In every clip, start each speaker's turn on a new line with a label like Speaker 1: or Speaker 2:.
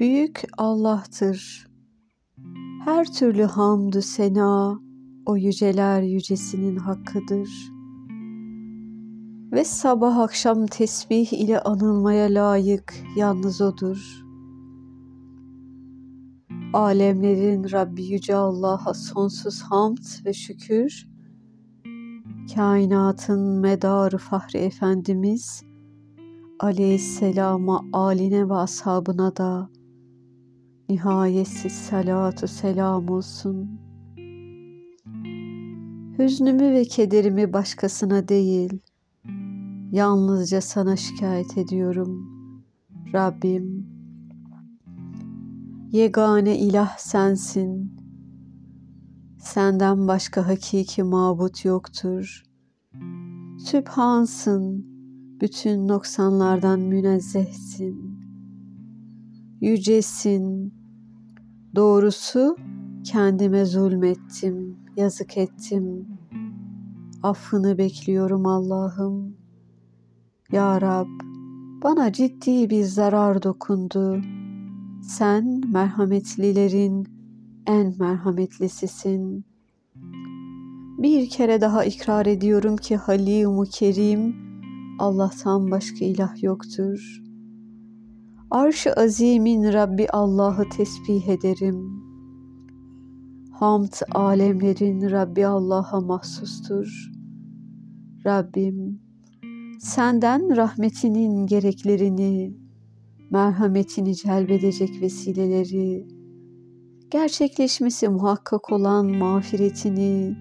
Speaker 1: Büyük Allah'tır. Her türlü hamdü sena o yüceler yücesinin hakkıdır. Ve sabah akşam tesbih ile anılmaya layık yalnız odur. Alemlerin Rabbi Yüce Allah'a sonsuz hamd ve şükür. Kainatın medarı Fahri Efendimiz aleyhisselama, aline ve ashabına da nihayetsiz salatu selam olsun. Hüznümü ve kederimi başkasına değil, yalnızca sana şikayet ediyorum. Rabbim, yegane ilah sensin. Senden başka hakiki mabut yoktur. Sübhansın, bütün noksanlardan münezzehsin. Yücesin, doğrusu kendime zulmettim, yazık ettim. Affını bekliyorum Allah'ım. Ya Rab, bana ciddi bir zarar dokundu. Sen merhametlilerin en merhametlisisin. Bir kere daha ikrar ediyorum ki Halim-u Kerim Allah'tan başka ilah yoktur. Arş-ı azimin Rabbi Allah'ı tesbih ederim. Hamd alemlerin Rabbi Allah'a mahsustur. Rabbim, senden rahmetinin gereklerini, merhametini celbedecek vesileleri, gerçekleşmesi muhakkak olan mağfiretini,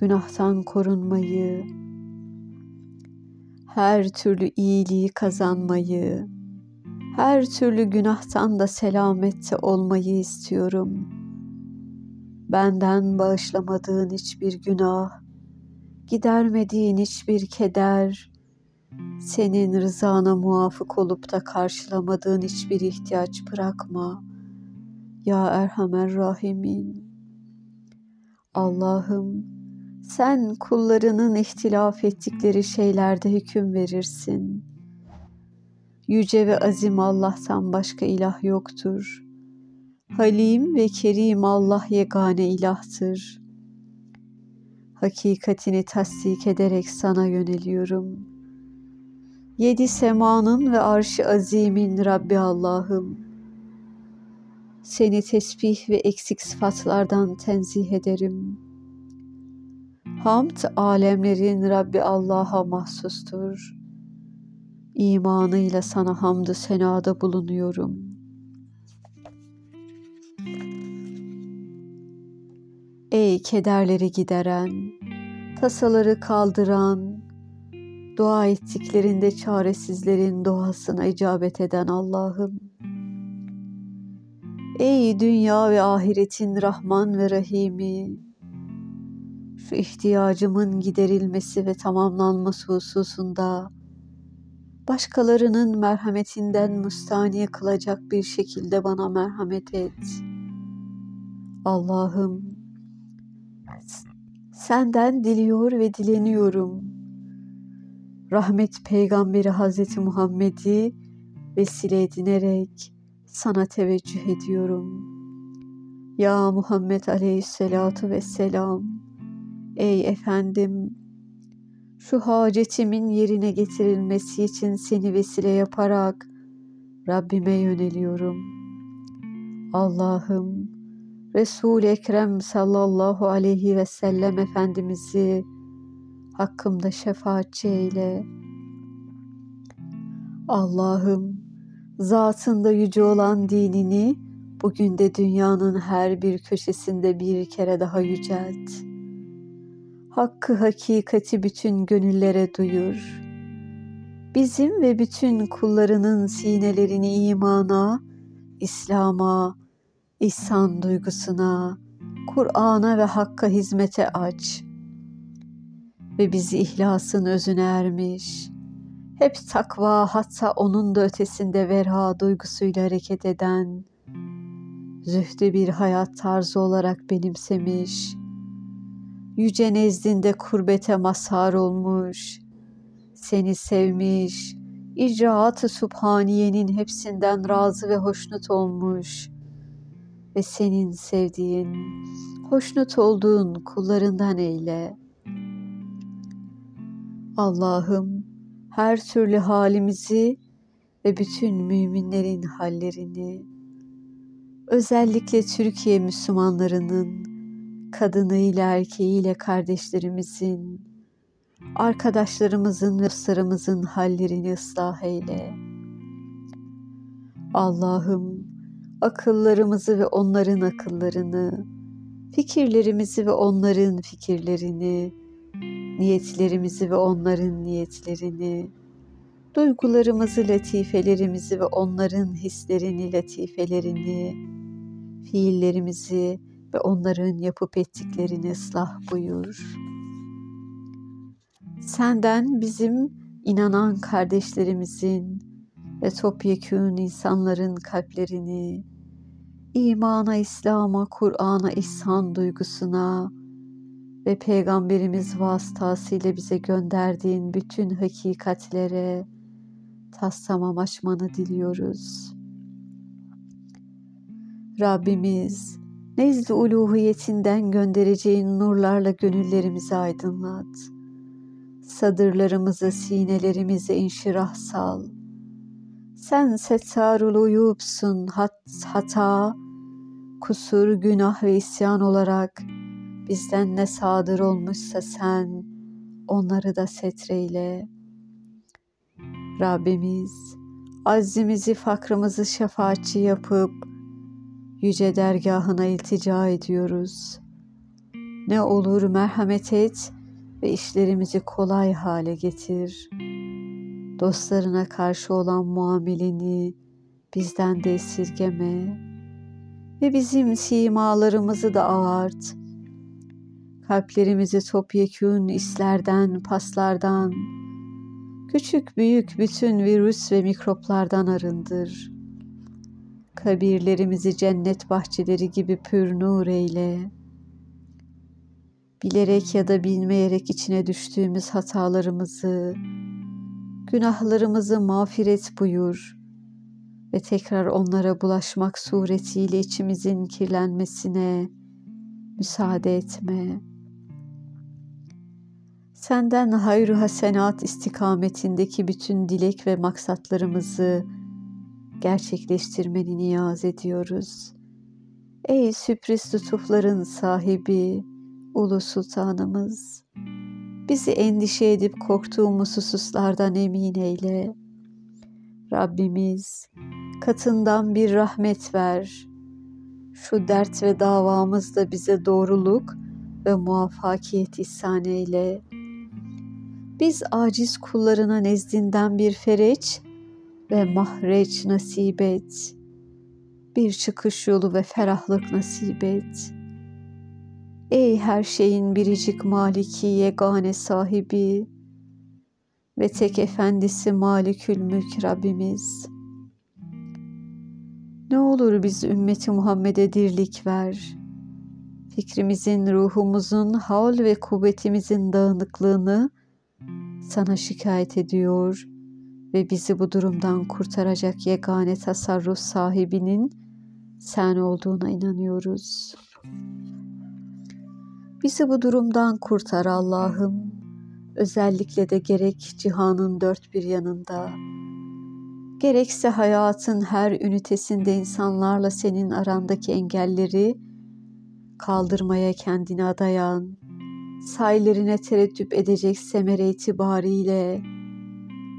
Speaker 1: günahtan korunmayı, her türlü iyiliği kazanmayı, her türlü günahtan da selamette olmayı istiyorum. Benden bağışlamadığın hiçbir günah, gidermediğin hiçbir keder, senin rızana muvafık olup da karşılamadığın hiçbir ihtiyaç bırakma. Ya Erhamer Rahimin. Allah'ım sen kullarının ihtilaf ettikleri şeylerde hüküm verirsin. Yüce ve azim Allah'tan başka ilah yoktur. Halim ve kerim Allah yegane ilahtır. Hakikatini tasdik ederek sana yöneliyorum. Yedi semanın ve arşı azimin Rabbi Allah'ım. Seni tesbih ve eksik sıfatlardan tenzih ederim.'' Hamd alemlerin Rabbi Allah'a mahsustur. İmanıyla sana hamdü senada bulunuyorum. Ey kederleri gideren, tasaları kaldıran, dua ettiklerinde çaresizlerin duasına icabet eden Allah'ım. Ey dünya ve ahiretin Rahman ve Rahimi, şu ihtiyacımın giderilmesi ve tamamlanması hususunda başkalarının merhametinden müstani kılacak bir şekilde bana merhamet et. Allah'ım senden diliyor ve dileniyorum. Rahmet peygamberi Hazreti Muhammed'i vesile edinerek sana teveccüh ediyorum. Ya Muhammed Aleyhisselatu Vesselam Ey efendim, şu hacetimin yerine getirilmesi için seni vesile yaparak Rabbime yöneliyorum. Allah'ım, resul Ekrem sallallahu aleyhi ve sellem Efendimiz'i hakkımda şefaatçi eyle. Allah'ım, zatında yüce olan dinini bugün de dünyanın her bir köşesinde bir kere daha yücelt.'' Hakkı hakikati bütün gönüllere duyur. Bizim ve bütün kullarının sinelerini imana, İslam'a, ihsan duygusuna, Kur'an'a ve Hakk'a hizmete aç. Ve bizi ihlasın özüne ermiş, hep takva hatta onun da ötesinde verha duygusuyla hareket eden, zühdü bir hayat tarzı olarak benimsemiş.'' Yüce nezdinde kurbete mazhar olmuş, seni sevmiş, icraat-ı subhaniyenin hepsinden razı ve hoşnut olmuş ve senin sevdiğin, hoşnut olduğun kullarından eyle. Allah'ım her türlü halimizi ve bütün müminlerin hallerini, özellikle Türkiye Müslümanlarının kadınıyla erkeğiyle kardeşlerimizin, arkadaşlarımızın ve dostlarımızın hallerini ıslah eyle. Allah'ım akıllarımızı ve onların akıllarını, fikirlerimizi ve onların fikirlerini, niyetlerimizi ve onların niyetlerini, duygularımızı, latifelerimizi ve onların hislerini, latifelerini, fiillerimizi ve onların yapıp ettiklerini ıslah buyur. Senden bizim inanan kardeşlerimizin ve topyekün insanların kalplerini, imana, İslam'a, Kur'an'a, ihsan duygusuna ve Peygamberimiz vasıtasıyla bize gönderdiğin bütün hakikatlere taslamam açmanı diliyoruz. Rabbimiz, nezd uluhiyetinden göndereceğin nurlarla gönüllerimizi aydınlat. Sadırlarımızı, sinelerimizi inşirah sal. Sen settarul uyubsun hat, hata, kusur, günah ve isyan olarak bizden ne sadır olmuşsa sen onları da setreyle. Rabbimiz azimizi fakrımızı şefaatçi yapıp yüce dergahına iltica ediyoruz. Ne olur merhamet et ve işlerimizi kolay hale getir. Dostlarına karşı olan muameleni bizden de esirgeme ve bizim simalarımızı da ağart. Kalplerimizi topyekün islerden, paslardan, küçük büyük bütün virüs ve mikroplardan arındır. Kabirlerimizi cennet bahçeleri gibi pür nur eyle. Bilerek ya da bilmeyerek içine düştüğümüz hatalarımızı, günahlarımızı mağfiret buyur ve tekrar onlara bulaşmak suretiyle içimizin kirlenmesine müsaade etme. Senden hayır hasenat istikametindeki bütün dilek ve maksatlarımızı gerçekleştirmeni niyaz ediyoruz. Ey sürpriz lütufların sahibi, ulu sultanımız, bizi endişe edip korktuğumuz hususlardan emin eyle. Rabbimiz, katından bir rahmet ver. Şu dert ve davamızda bize doğruluk ve muvaffakiyet ihsan eyle. Biz aciz kullarına nezdinden bir fereç ve mahreç nasip et. Bir çıkış yolu ve ferahlık nasip et. Ey her şeyin biricik maliki yegane sahibi ve tek efendisi Malikül Mülk Rabbimiz. Ne olur biz ümmeti Muhammed'e dirlik ver. Fikrimizin, ruhumuzun, havl ve kuvvetimizin dağınıklığını sana şikayet ediyor.'' Ve bizi bu durumdan kurtaracak yegane tasarruf sahibinin sen olduğuna inanıyoruz. Bizi bu durumdan kurtar Allah'ım. Özellikle de gerek cihanın dört bir yanında, gerekse hayatın her ünitesinde insanlarla senin arandaki engelleri kaldırmaya kendini adayan, saylerine tereddüt edecek semere itibariyle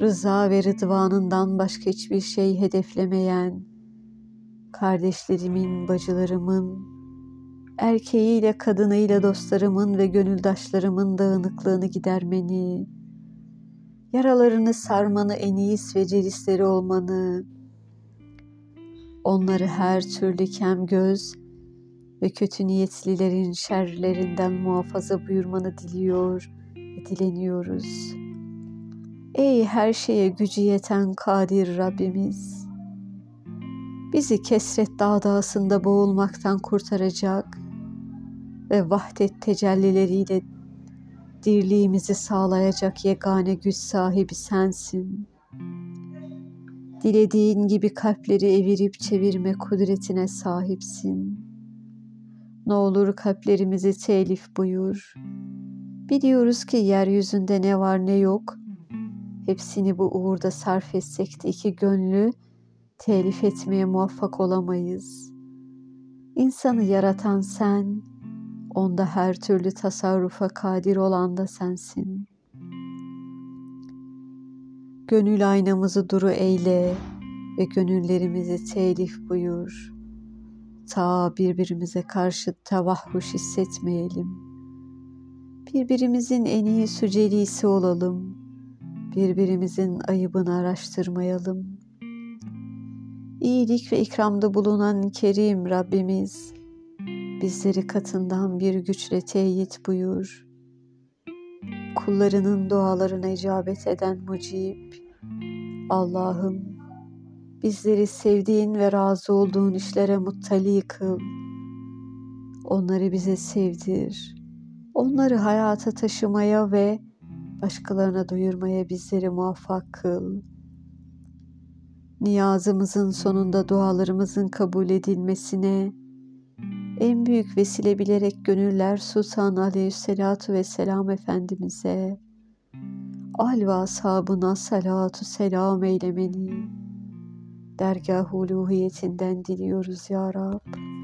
Speaker 1: rıza ve rıdvanından başka hiçbir şey hedeflemeyen, kardeşlerimin, bacılarımın, erkeğiyle kadınıyla dostlarımın ve gönüldaşlarımın dağınıklığını gidermeni, yaralarını sarmanı enis ve celisleri olmanı, onları her türlü kem göz ve kötü niyetlilerin şerlerinden muhafaza buyurmanı diliyor ve dileniyoruz.'' Ey her şeye gücü yeten kadir Rabbimiz! Bizi kesret dağdağısında boğulmaktan kurtaracak ve vahdet tecellileriyle dirliğimizi sağlayacak yegane güç sahibi sensin. Dilediğin gibi kalpleri evirip çevirme kudretine sahipsin. Ne olur kalplerimizi telif buyur. Biliyoruz ki yeryüzünde ne var ne yok. Hepsini bu uğurda sarf etsek de iki gönlü telif etmeye muvaffak olamayız. İnsanı yaratan sen, onda her türlü tasarrufa kadir olan da sensin. Gönül aynamızı duru eyle ve gönüllerimizi telif buyur. Ta birbirimize karşı tevahhuş hissetmeyelim. Birbirimizin en iyi sücelisi olalım. Birbirimizin ayıbını araştırmayalım. İyilik ve ikramda bulunan Kerim Rabbimiz bizleri katından bir güçle teyit buyur. Kullarının dualarına icabet eden mucib, Allah'ım bizleri sevdiğin ve razı olduğun işlere muttali kıl. Onları bize sevdir. Onları hayata taşımaya ve başkalarına duyurmaya bizleri muvaffak kıl. Niyazımızın sonunda dualarımızın kabul edilmesine en büyük vesile bilerek gönüller Sultan Aleyhisselatu Vesselam Efendimiz'e al ve ashabına salatu selam eylemeni dergah uluhiyetinden diliyoruz ya Rab.